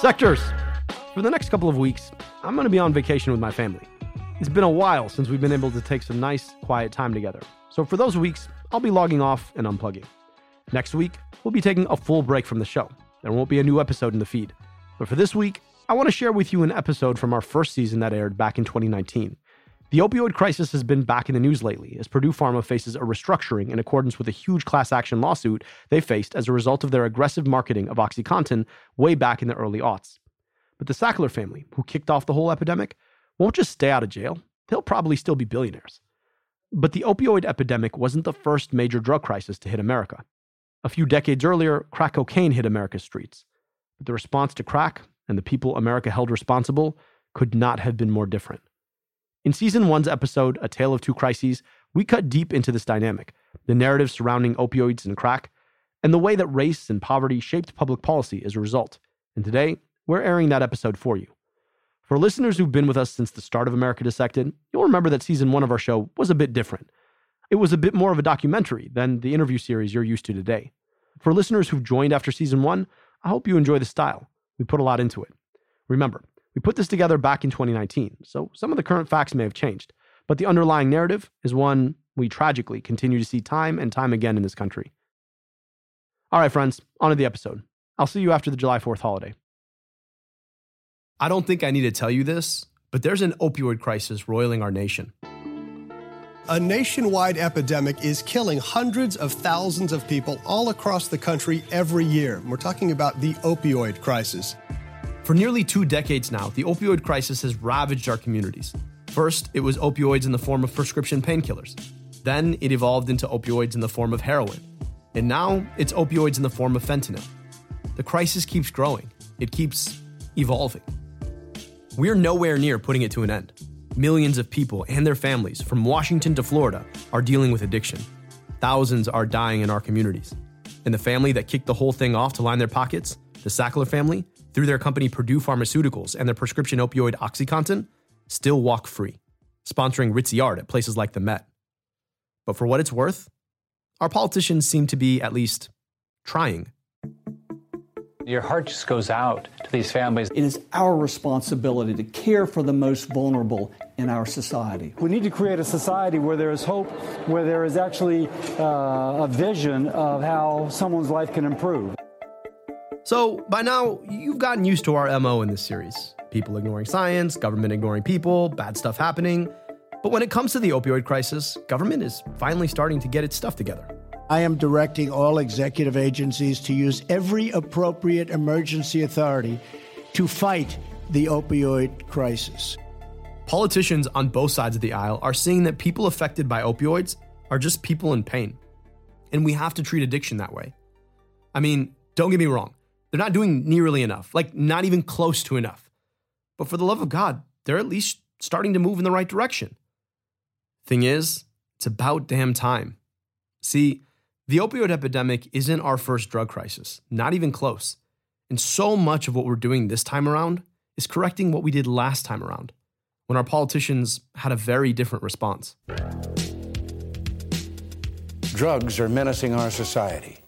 Dissectors! For the next couple of weeks, I'm going to be on vacation with my family. It's been a while since we've been able to take some nice, quiet time together. So for those weeks, I'll be logging off and unplugging. Next week, we'll be taking a full break from the show. There won't be a new episode in the feed. But for this week, I want to share with you an episode from our first season that aired back in 2019. The opioid crisis has been back in the news lately as Purdue Pharma faces a restructuring in accordance with a huge class action lawsuit they faced as a result of their aggressive marketing of OxyContin way back in the early aughts. But the Sackler family, who kicked off the whole epidemic, won't just stay out of jail. They'll probably still be billionaires. But the opioid epidemic wasn't the first major drug crisis to hit America. A few decades earlier, crack cocaine hit America's streets. But the response to crack and the people America held responsible could not have been more different. In season one's episode, A Tale of Two Crises, we cut deep into this dynamic the narrative surrounding opioids and crack, and the way that race and poverty shaped public policy as a result. And today, we're airing that episode for you. For listeners who've been with us since the start of America Dissected, you'll remember that season one of our show was a bit different. It was a bit more of a documentary than the interview series you're used to today. For listeners who've joined after season one, I hope you enjoy the style. We put a lot into it. Remember, we put this together back in 2019, so some of the current facts may have changed, but the underlying narrative is one we tragically continue to see time and time again in this country. All right, friends, on to the episode. I'll see you after the July 4th holiday. I don't think I need to tell you this, but there's an opioid crisis roiling our nation. A nationwide epidemic is killing hundreds of thousands of people all across the country every year. We're talking about the opioid crisis. For nearly two decades now, the opioid crisis has ravaged our communities. First, it was opioids in the form of prescription painkillers. Then, it evolved into opioids in the form of heroin. And now, it's opioids in the form of fentanyl. The crisis keeps growing, it keeps evolving. We're nowhere near putting it to an end. Millions of people and their families, from Washington to Florida, are dealing with addiction. Thousands are dying in our communities. And the family that kicked the whole thing off to line their pockets, the Sackler family, through their company Purdue Pharmaceuticals and their prescription opioid OxyContin, still walk free, sponsoring ritzy art at places like the Met. But for what it's worth, our politicians seem to be at least trying. Your heart just goes out to these families. It is our responsibility to care for the most vulnerable in our society. We need to create a society where there is hope, where there is actually uh, a vision of how someone's life can improve. So, by now, you've gotten used to our MO in this series people ignoring science, government ignoring people, bad stuff happening. But when it comes to the opioid crisis, government is finally starting to get its stuff together. I am directing all executive agencies to use every appropriate emergency authority to fight the opioid crisis. Politicians on both sides of the aisle are seeing that people affected by opioids are just people in pain. And we have to treat addiction that way. I mean, don't get me wrong. They're not doing nearly enough, like not even close to enough. But for the love of God, they're at least starting to move in the right direction. Thing is, it's about damn time. See, the opioid epidemic isn't our first drug crisis, not even close. And so much of what we're doing this time around is correcting what we did last time around, when our politicians had a very different response. Drugs are menacing our society.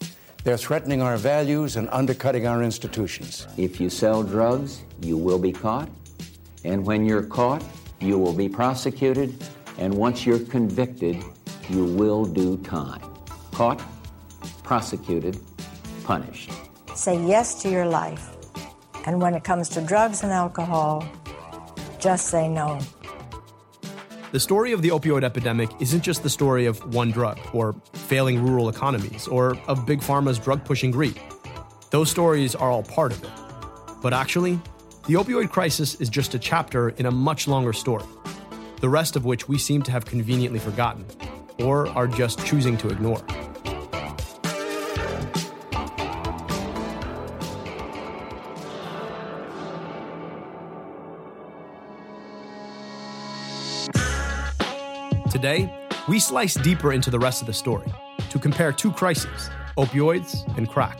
They're threatening our values and undercutting our institutions. If you sell drugs, you will be caught. And when you're caught, you will be prosecuted. And once you're convicted, you will do time. Caught, prosecuted, punished. Say yes to your life. And when it comes to drugs and alcohol, just say no. The story of the opioid epidemic isn't just the story of one drug, or failing rural economies, or of Big Pharma's drug pushing greed. Those stories are all part of it. But actually, the opioid crisis is just a chapter in a much longer story, the rest of which we seem to have conveniently forgotten, or are just choosing to ignore. Today, we slice deeper into the rest of the story to compare two crises opioids and crack.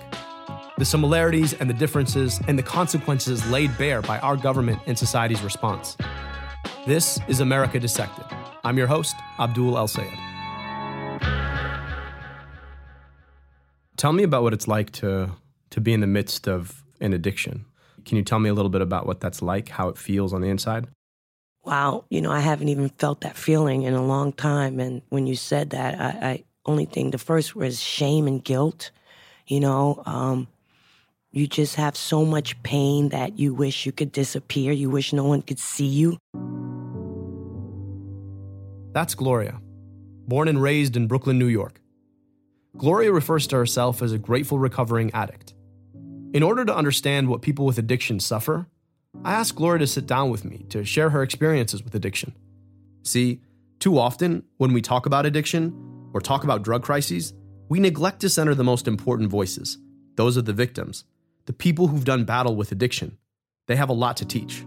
The similarities and the differences and the consequences laid bare by our government and society's response. This is America Dissected. I'm your host, Abdul El Sayed. Tell me about what it's like to, to be in the midst of an addiction. Can you tell me a little bit about what that's like, how it feels on the inside? Wow, you know, I haven't even felt that feeling in a long time. And when you said that, I, I only thing the first was shame and guilt. You know, um, you just have so much pain that you wish you could disappear. You wish no one could see you. That's Gloria, born and raised in Brooklyn, New York. Gloria refers to herself as a grateful recovering addict. In order to understand what people with addiction suffer, I asked Gloria to sit down with me to share her experiences with addiction. See, too often, when we talk about addiction or talk about drug crises, we neglect to center the most important voices those of the victims, the people who've done battle with addiction. They have a lot to teach.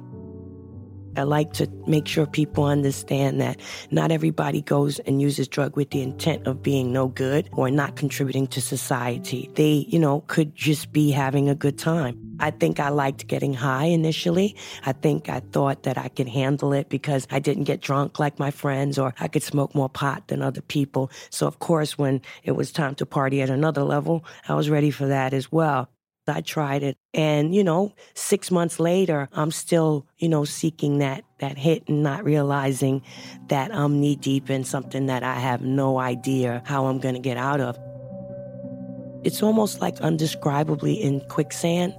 I like to make sure people understand that not everybody goes and uses drug with the intent of being no good or not contributing to society. They, you know, could just be having a good time. I think I liked getting high initially. I think I thought that I could handle it because I didn't get drunk like my friends or I could smoke more pot than other people. So of course, when it was time to party at another level, I was ready for that as well. I tried it. And, you know, six months later, I'm still, you know, seeking that, that hit and not realizing that I'm knee deep in something that I have no idea how I'm going to get out of. It's almost like undescribably in quicksand.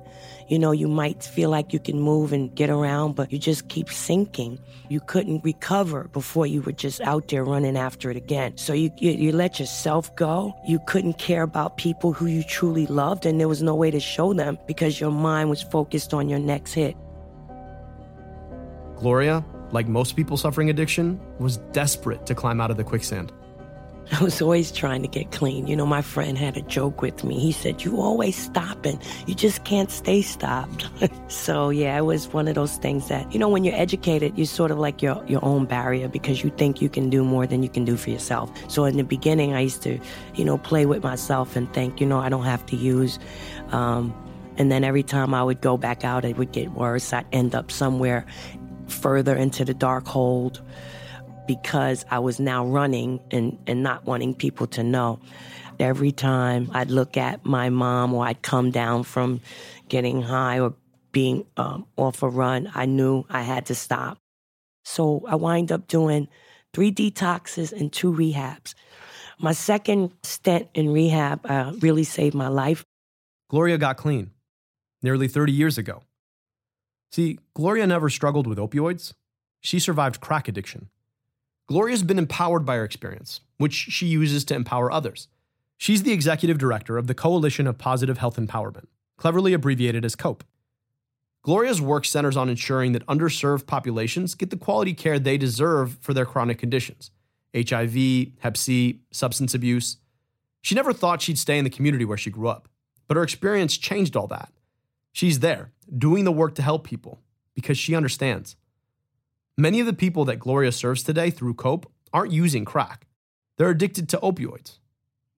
You know, you might feel like you can move and get around, but you just keep sinking. You couldn't recover before you were just out there running after it again. So you, you, you let yourself go. You couldn't care about people who you truly loved, and there was no way to show them because your mind was focused on your next hit. Gloria, like most people suffering addiction, was desperate to climb out of the quicksand. I was always trying to get clean. You know, my friend had a joke with me. He said, You always stopping. You just can't stay stopped. so, yeah, it was one of those things that, you know, when you're educated, you're sort of like your, your own barrier because you think you can do more than you can do for yourself. So, in the beginning, I used to, you know, play with myself and think, you know, I don't have to use. Um, and then every time I would go back out, it would get worse. I'd end up somewhere further into the dark hold because I was now running and, and not wanting people to know. Every time I'd look at my mom or I'd come down from getting high or being um, off a run, I knew I had to stop. So I wind up doing three detoxes and two rehabs. My second stint in rehab uh, really saved my life. Gloria got clean nearly 30 years ago. See, Gloria never struggled with opioids. She survived crack addiction. Gloria's been empowered by her experience, which she uses to empower others. She's the executive director of the Coalition of Positive Health Empowerment, cleverly abbreviated as COPE. Gloria's work centers on ensuring that underserved populations get the quality care they deserve for their chronic conditions HIV, Hep C, substance abuse. She never thought she'd stay in the community where she grew up, but her experience changed all that. She's there, doing the work to help people, because she understands. Many of the people that Gloria serves today through COPE aren't using crack. They're addicted to opioids.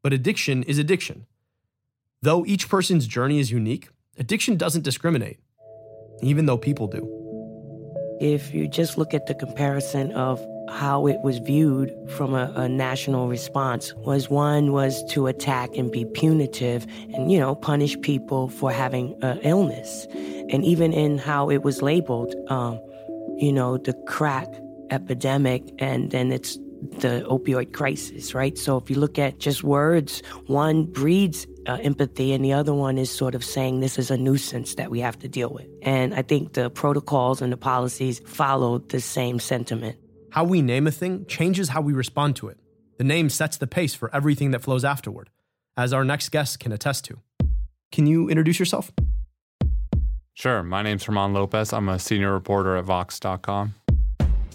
But addiction is addiction. Though each person's journey is unique, addiction doesn't discriminate, even though people do. If you just look at the comparison of how it was viewed from a, a, national response was one was to attack and be punitive and you know punish people for having an illness and even in how it was labeled um, you know, the crack epidemic and then it's the opioid crisis, right? So if you look at just words, one breeds uh, empathy and the other one is sort of saying this is a nuisance that we have to deal with. And I think the protocols and the policies follow the same sentiment. How we name a thing changes how we respond to it. The name sets the pace for everything that flows afterward, as our next guest can attest to. Can you introduce yourself? Sure. My name's German Lopez. I'm a senior reporter at Vox.com.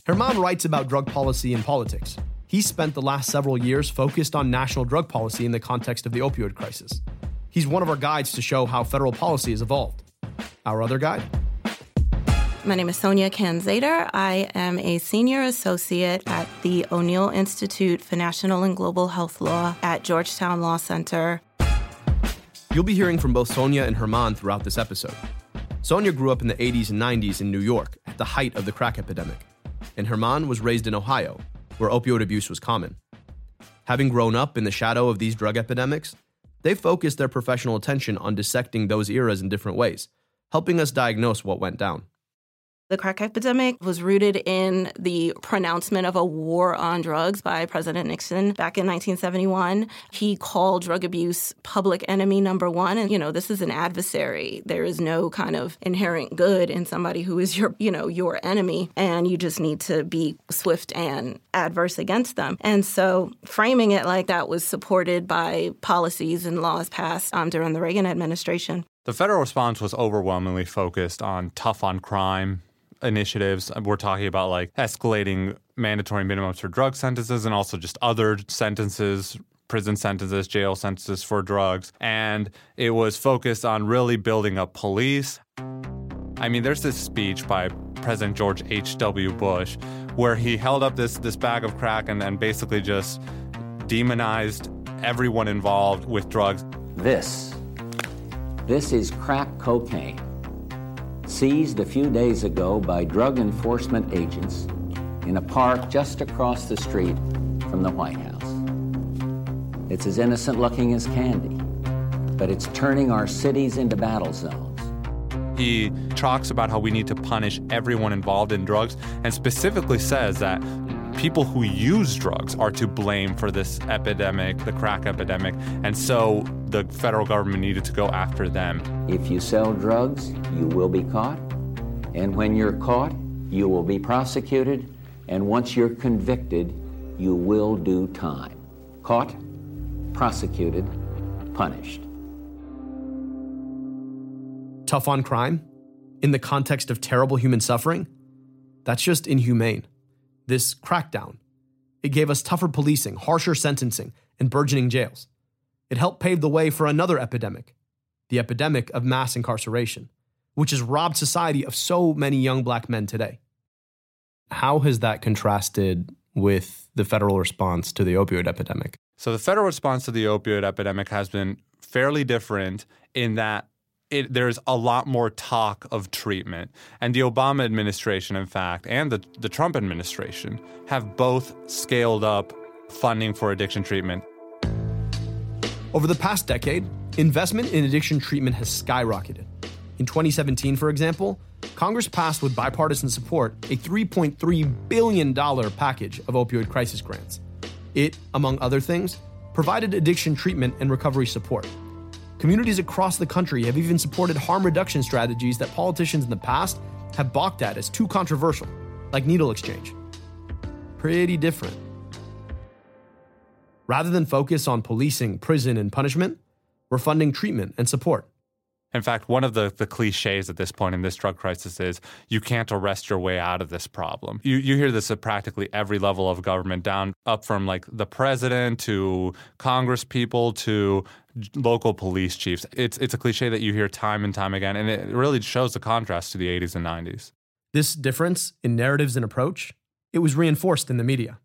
German writes about drug policy and politics. He spent the last several years focused on national drug policy in the context of the opioid crisis. He's one of our guides to show how federal policy has evolved. Our other guide? My name is Sonia Canzater. I am a senior associate at the O'Neill Institute for National and Global Health Law at Georgetown Law Center. You'll be hearing from both Sonia and German throughout this episode. Sonia grew up in the 80s and 90s in New York at the height of the crack epidemic, and German was raised in Ohio, where opioid abuse was common. Having grown up in the shadow of these drug epidemics, they focused their professional attention on dissecting those eras in different ways, helping us diagnose what went down. The crack epidemic was rooted in the pronouncement of a war on drugs by President Nixon back in 1971. He called drug abuse public enemy number one. And, you know, this is an adversary. There is no kind of inherent good in somebody who is your, you know, your enemy. And you just need to be swift and adverse against them. And so framing it like that was supported by policies and laws passed um, during the Reagan administration. The federal response was overwhelmingly focused on tough on crime, initiatives. Uh, we're talking about like escalating mandatory minimums for drug sentences and also just other sentences, prison sentences, jail sentences for drugs. And it was focused on really building up police. I mean, there's this speech by President George H.W. Bush where he held up this, this bag of crack and then basically just demonized everyone involved with drugs. This, this is crack cocaine seized a few days ago by drug enforcement agents in a park just across the street from the White House. It's as innocent looking as candy, but it's turning our cities into battle zones. He talks about how we need to punish everyone involved in drugs and specifically says that people who use drugs are to blame for this epidemic, the crack epidemic, and so the federal government needed to go after them. If you sell drugs, you will be caught, and when you're caught, you will be prosecuted, and once you're convicted, you will do time. Caught, prosecuted, punished. Tough on crime? In the context of terrible human suffering? That's just inhumane this crackdown. It gave us tougher policing, harsher sentencing, and burgeoning jails. It helped pave the way for another epidemic the epidemic of mass incarceration, which has robbed society of so many young black men today. How has that contrasted with the federal response to the opioid epidemic? So, the federal response to the opioid epidemic has been fairly different in that it, there's a lot more talk of treatment. And the Obama administration, in fact, and the, the Trump administration have both scaled up funding for addiction treatment. Over the past decade, investment in addiction treatment has skyrocketed. In 2017, for example, Congress passed with bipartisan support a $3.3 billion package of opioid crisis grants. It, among other things, provided addiction treatment and recovery support. Communities across the country have even supported harm reduction strategies that politicians in the past have balked at as too controversial, like needle exchange. Pretty different. Rather than focus on policing, prison, and punishment, we're funding treatment and support. In fact, one of the, the cliches at this point in this drug crisis is you can't arrest your way out of this problem. You, you hear this at practically every level of government, down up from like the president to Congress people to local police chiefs. It's, it's a cliche that you hear time and time again, and it really shows the contrast to the 80s and 90s. This difference in narratives and approach, it was reinforced in the media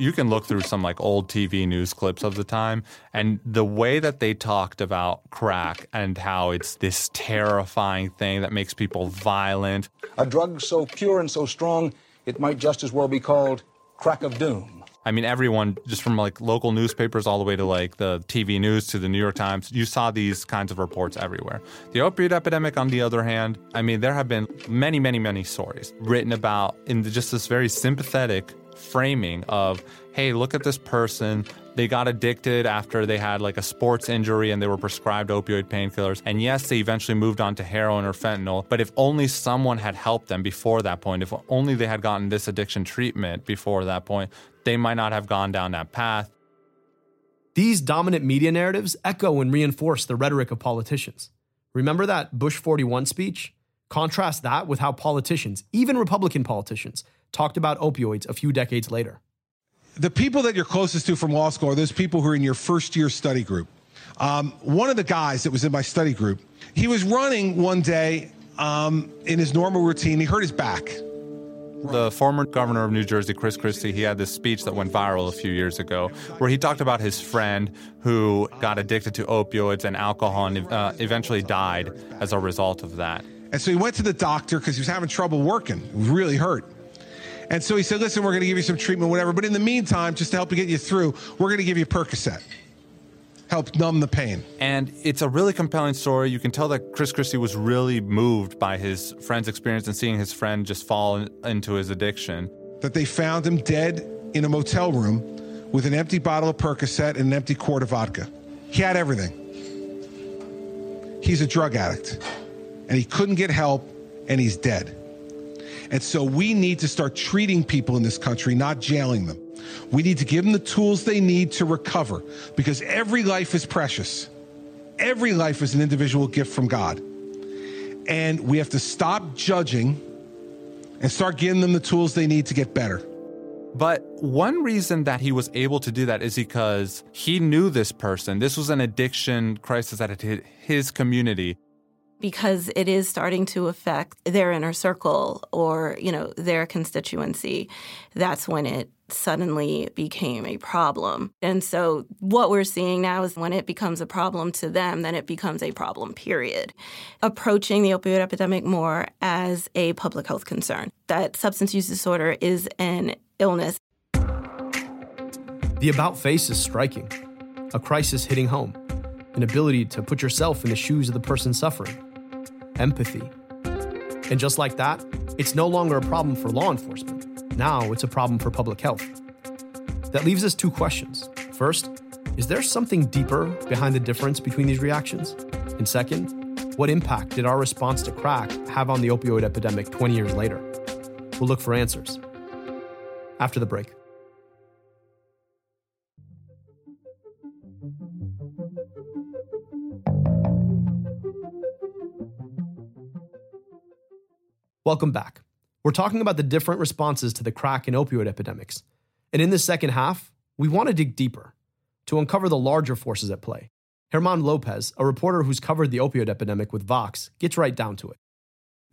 you can look through some like old TV news clips of the time, and the way that they talked about crack and how it's this terrifying thing that makes people violent. A drug so pure and so strong, it might just as well be called crack of doom. I mean, everyone, just from like local newspapers all the way to like the TV news to the New York Times, you saw these kinds of reports everywhere. The opioid epidemic, on the other hand, I mean, there have been many, many, many stories written about in just this very sympathetic framing of, hey, look at this person. They got addicted after they had like a sports injury and they were prescribed opioid painkillers. And yes, they eventually moved on to heroin or fentanyl. But if only someone had helped them before that point, if only they had gotten this addiction treatment before that point, they might not have gone down that path. These dominant media narratives echo and reinforce the rhetoric of politicians. Remember that Bush 41 speech? Contrast that with how politicians, even Republican politicians, talked about opioids a few decades later. The people that you're closest to from law school are those people who are in your first year study group. Um, one of the guys that was in my study group, he was running one day um, in his normal routine. He hurt his back. The former governor of New Jersey, Chris Christie, he had this speech that went viral a few years ago where he talked about his friend who got addicted to opioids and alcohol and uh, eventually died as a result of that. And so he went to the doctor because he was having trouble working. He was really hurt. And so he said, listen, we're going to give you some treatment, whatever. But in the meantime, just to help you get you through, we're going to give you Percocet. Help numb the pain. And it's a really compelling story. You can tell that Chris Christie was really moved by his friend's experience and seeing his friend just fall into his addiction. That they found him dead in a motel room with an empty bottle of Percocet and an empty quart of vodka. He had everything. He's a drug addict and he couldn't get help and he's dead. And so we need to start treating people in this country, not jailing them. We need to give them the tools they need to recover because every life is precious. Every life is an individual gift from God. And we have to stop judging and start giving them the tools they need to get better. But one reason that he was able to do that is because he knew this person. This was an addiction crisis that had hit his community because it is starting to affect their inner circle or, you know, their constituency. That's when it suddenly became a problem. And so what we're seeing now is when it becomes a problem to them, then it becomes a problem, period. Approaching the opioid epidemic more as a public health concern. That substance use disorder is an illness. The about face is striking. A crisis hitting home. An ability to put yourself in the shoes of the person suffering empathy. And just like that, it's no longer a problem for law enforcement. Now it's a problem for public health. That leaves us two questions. First, is there something deeper behind the difference between these reactions? And second, what impact did our response to crack have on the opioid epidemic 20 years later? We'll look for answers after the break. Welcome back. We're talking about the different responses to the crack and opioid epidemics. And in this second half, we want to dig deeper to uncover the larger forces at play. German Lopez, a reporter who's covered the opioid epidemic with Vox, gets right down to it.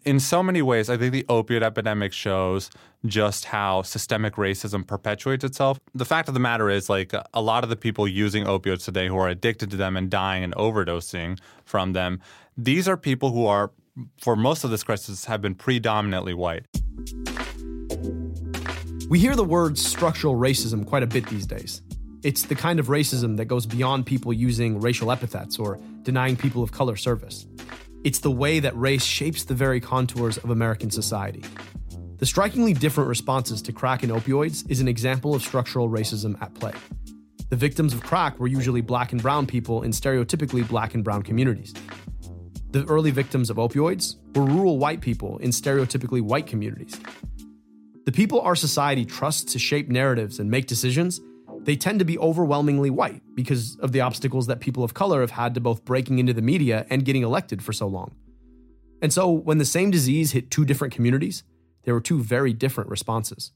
In so many ways, I think the opioid epidemic shows just how systemic racism perpetuates itself. The fact of the matter is, like, a lot of the people using opioids today who are addicted to them and dying and overdosing from them, these are people who are for most of this crisis have been predominantly white. We hear the word structural racism quite a bit these days. It's the kind of racism that goes beyond people using racial epithets or denying people of color service. It's the way that race shapes the very contours of American society. The strikingly different responses to crack and opioids is an example of structural racism at play. The victims of crack were usually black and brown people in stereotypically black and brown communities. The early victims of opioids were rural white people in stereotypically white communities. The people our society trusts to shape narratives and make decisions, they tend to be overwhelmingly white because of the obstacles that people of color have had to both breaking into the media and getting elected for so long. And so, when the same disease hit two different communities, there were two very different responses.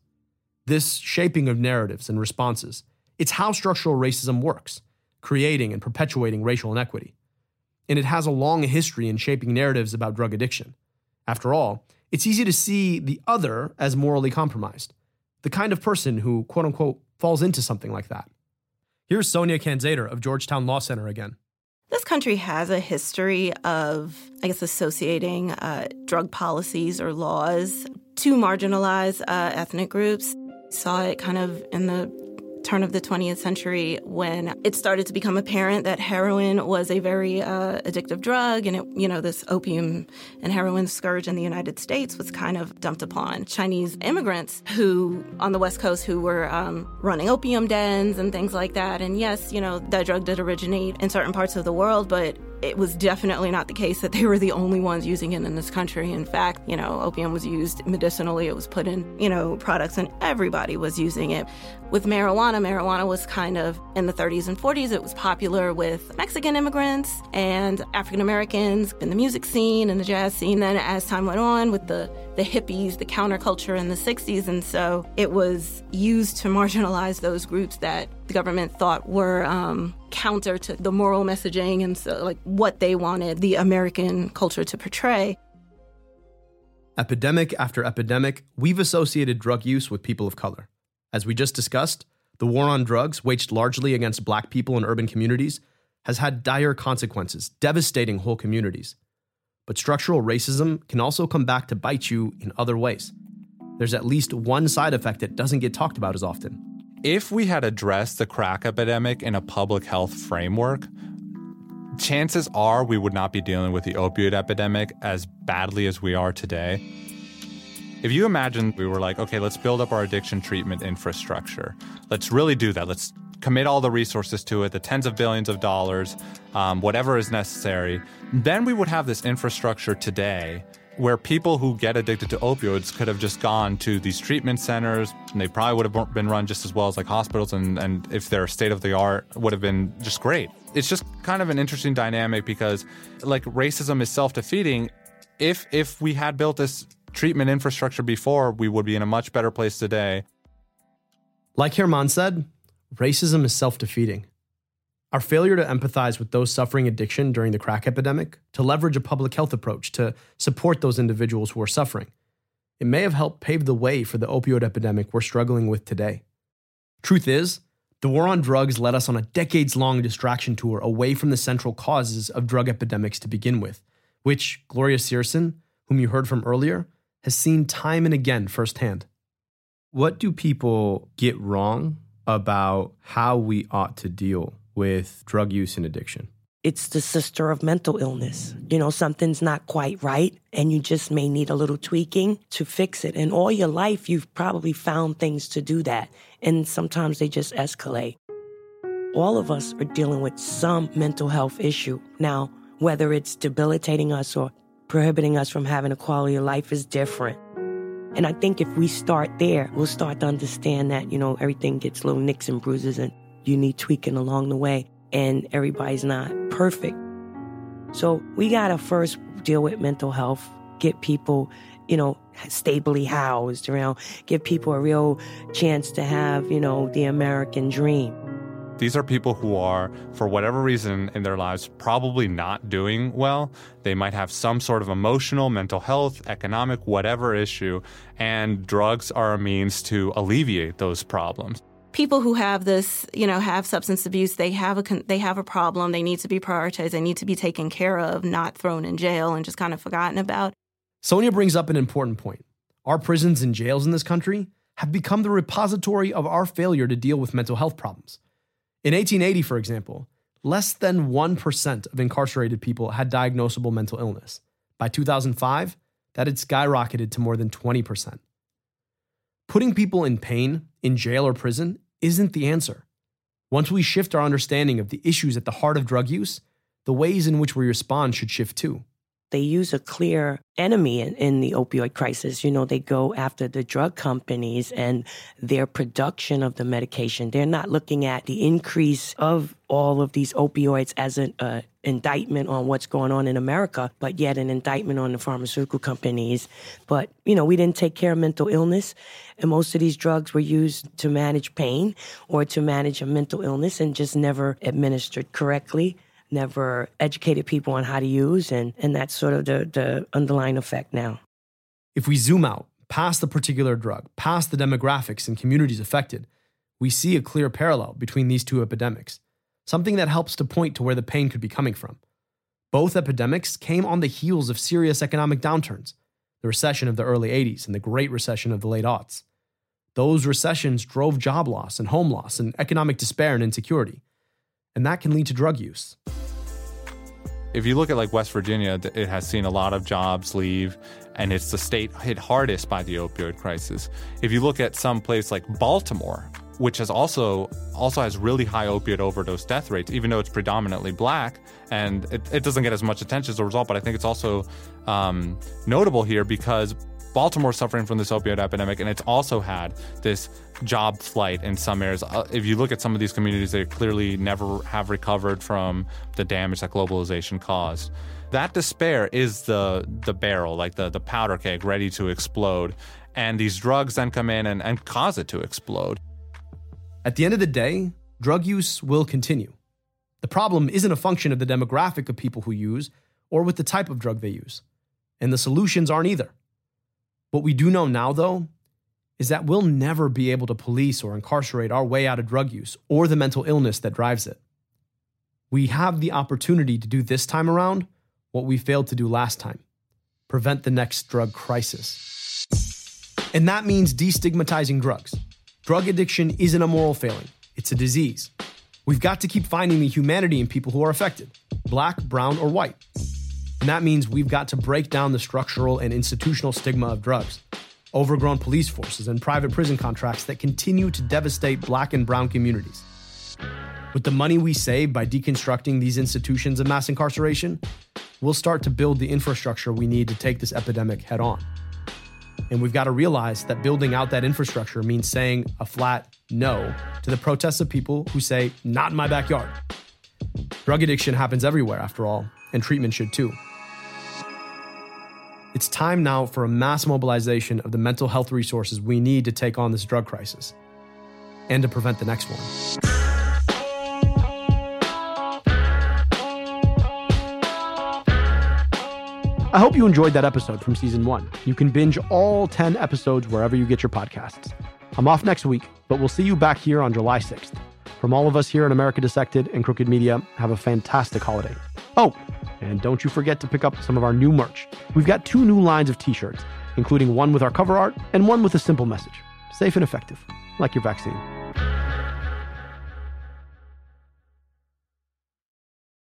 This shaping of narratives and responses, it's how structural racism works, creating and perpetuating racial inequity and it has a long history in shaping narratives about drug addiction. After all, it's easy to see the other as morally compromised, the kind of person who, quote unquote, falls into something like that. Here's Sonia Canzater of Georgetown Law Center again. This country has a history of, I guess, associating uh, drug policies or laws to marginalize uh, ethnic groups. Saw it kind of in the turn of the 20th century when it started to become apparent that heroin was a very uh, addictive drug and it, you know this opium and heroin scourge in the united states was kind of dumped upon chinese immigrants who on the west coast who were um, running opium dens and things like that. And yes you know that drug did originate in certain parts of the world but it was definitely not the case that they were the only ones using it in this country. In fact, you know, opium was used medicinally, it was put in, you know, products, and everybody was using it. With marijuana, marijuana was kind of in the 30s and 40s, it was popular with Mexican immigrants and African Americans in the music scene and the jazz scene. Then, as time went on, with the, the hippies, the counterculture in the 60s, and so it was used to marginalize those groups that the government thought were um, counter to the moral messaging and so like what they wanted the American culture to portray. Epidemic after epidemic, we've associated drug use with people of color. As we just discussed, the war on drugs, waged largely against black people in urban communities, has had dire consequences, devastating whole communities. But structural racism can also come back to bite you in other ways. There's at least one side effect that doesn't get talked about as often If we had addressed the crack epidemic in a public health framework, chances are we would not be dealing with the opioid epidemic as badly as we are today. If you imagine we were like, okay, let's build up our addiction treatment infrastructure, let's really do that. Let's commit all the resources to it, the tens of billions of dollars, um, whatever is necessary, then we would have this infrastructure today where people who get addicted to opioids could have just gone to these treatment centers. And they probably would have been run just as well as like hospitals and, and if they're state of the art would have been just great. It's just kind of an interesting dynamic because like racism is self-defeating. If if we had built this treatment infrastructure before we would be in a much better place today. Like German said racism is self-defeating our failure to empathize with those suffering addiction during the crack epidemic, to leverage a public health approach to support those individuals who are suffering, it may have helped pave the way for the opioid epidemic we're struggling with today. Truth is, the war on drugs led us on a decades long distraction tour away from the central causes of drug epidemics to begin with, which Gloria Searson, whom you heard from earlier, has seen time and again firsthand. What do people get wrong about how we ought to deal with drug use and addiction? It's the sister of mental illness. You know, something's not quite right, and you just may need a little tweaking to fix it. And all your life, you've probably found things to do that. And sometimes they just escalate. All of us are dealing with some mental health issue. Now, whether it's debilitating us or prohibiting us from having a quality of life is different. And I think if we start there, we'll start to understand that, you know, everything gets little nicks and bruises and you need tweaking along the way, and everybody's not perfect. So we gotta first deal with mental health, get people, you know, stably housed, you know, give people a real chance to have, you know, the American dream. These are people who are, for whatever reason in their lives, probably not doing well. They might have some sort of emotional, mental health, economic, whatever issue, and drugs are a means to alleviate those problems people who have this, you know, have substance abuse, they have a they have a problem. They need to be prioritized. They need to be taken care of, not thrown in jail and just kind of forgotten about. Sonia brings up an important point. Our prisons and jails in this country have become the repository of our failure to deal with mental health problems. In 1880, for example, less than 1% of incarcerated people had diagnosable mental illness. By 2005, that had skyrocketed to more than 20%. Putting people in pain, in jail or prison, isn't the answer. Once we shift our understanding of the issues at the heart of drug use, the ways in which we respond should shift too they use a clear enemy in, in, the opioid crisis. You know, they go after the drug companies and their production of the medication. They're not looking at the increase of all of these opioids as an uh, indictment on what's going on in America, but yet an indictment on the pharmaceutical companies. But, you know, we didn't take care of mental illness, and most of these drugs were used to manage pain or to manage a mental illness and just never administered correctly never educated people on how to use, and, and that's sort of the, the underlying effect now. If we zoom out past the particular drug, past the demographics and communities affected, we see a clear parallel between these two epidemics, something that helps to point to where the pain could be coming from. Both epidemics came on the heels of serious economic downturns, the recession of the early 80s and the Great Recession of the late aughts. Those recessions drove job loss and home loss and economic despair and insecurity, and that can lead to drug use. If you look at like West Virginia, it has seen a lot of jobs leave, and it's the state hit hardest by the opioid crisis. If you look at some place like Baltimore, which has also also has really high opioid overdose death rates, even though it's predominantly black, and it, it doesn't get as much attention as a result. But I think it's also um, notable here because Baltimore suffering from this opioid epidemic, and it's also had this job flight in some areas. Uh, if you look at some of these communities, they clearly never have recovered from the damage that globalization caused. That despair is the the barrel, like the, the powder keg ready to explode. And these drugs then come in and, and cause it to explode. At the end of the day, drug use will continue. The problem isn't a function of the demographic of people who use or with the type of drug they use. And the solutions aren't either. What we do know now, though, is that we'll never be able to police or incarcerate our way out of drug use or the mental illness that drives it. We have the opportunity to do this time around what we failed to do last time prevent the next drug crisis. And that means destigmatizing drugs. Drug addiction isn't a moral failing, it's a disease. We've got to keep finding the humanity in people who are affected black, brown, or white. And that means we've got to break down the structural and institutional stigma of drugs, overgrown police forces, and private prison contracts that continue to devastate black and brown communities. With the money we save by deconstructing these institutions of mass incarceration, we'll start to build the infrastructure we need to take this epidemic head on. And we've got to realize that building out that infrastructure means saying a flat no to the protests of people who say, not in my backyard. Drug addiction happens everywhere, after all, and treatment should too. It's time now for a mass mobilization of the mental health resources we need to take on this drug crisis and to prevent the next one. I hope you enjoyed that episode from season one. You can binge all 10 episodes wherever you get your podcasts. I'm off next week, but we'll see you back here on July 6th. From all of us here at America Dissected and Crooked Media, have a fantastic holiday. Oh, and don't you forget to pick up some of our new merch. We've got two new lines of t shirts, including one with our cover art and one with a simple message safe and effective, like your vaccine.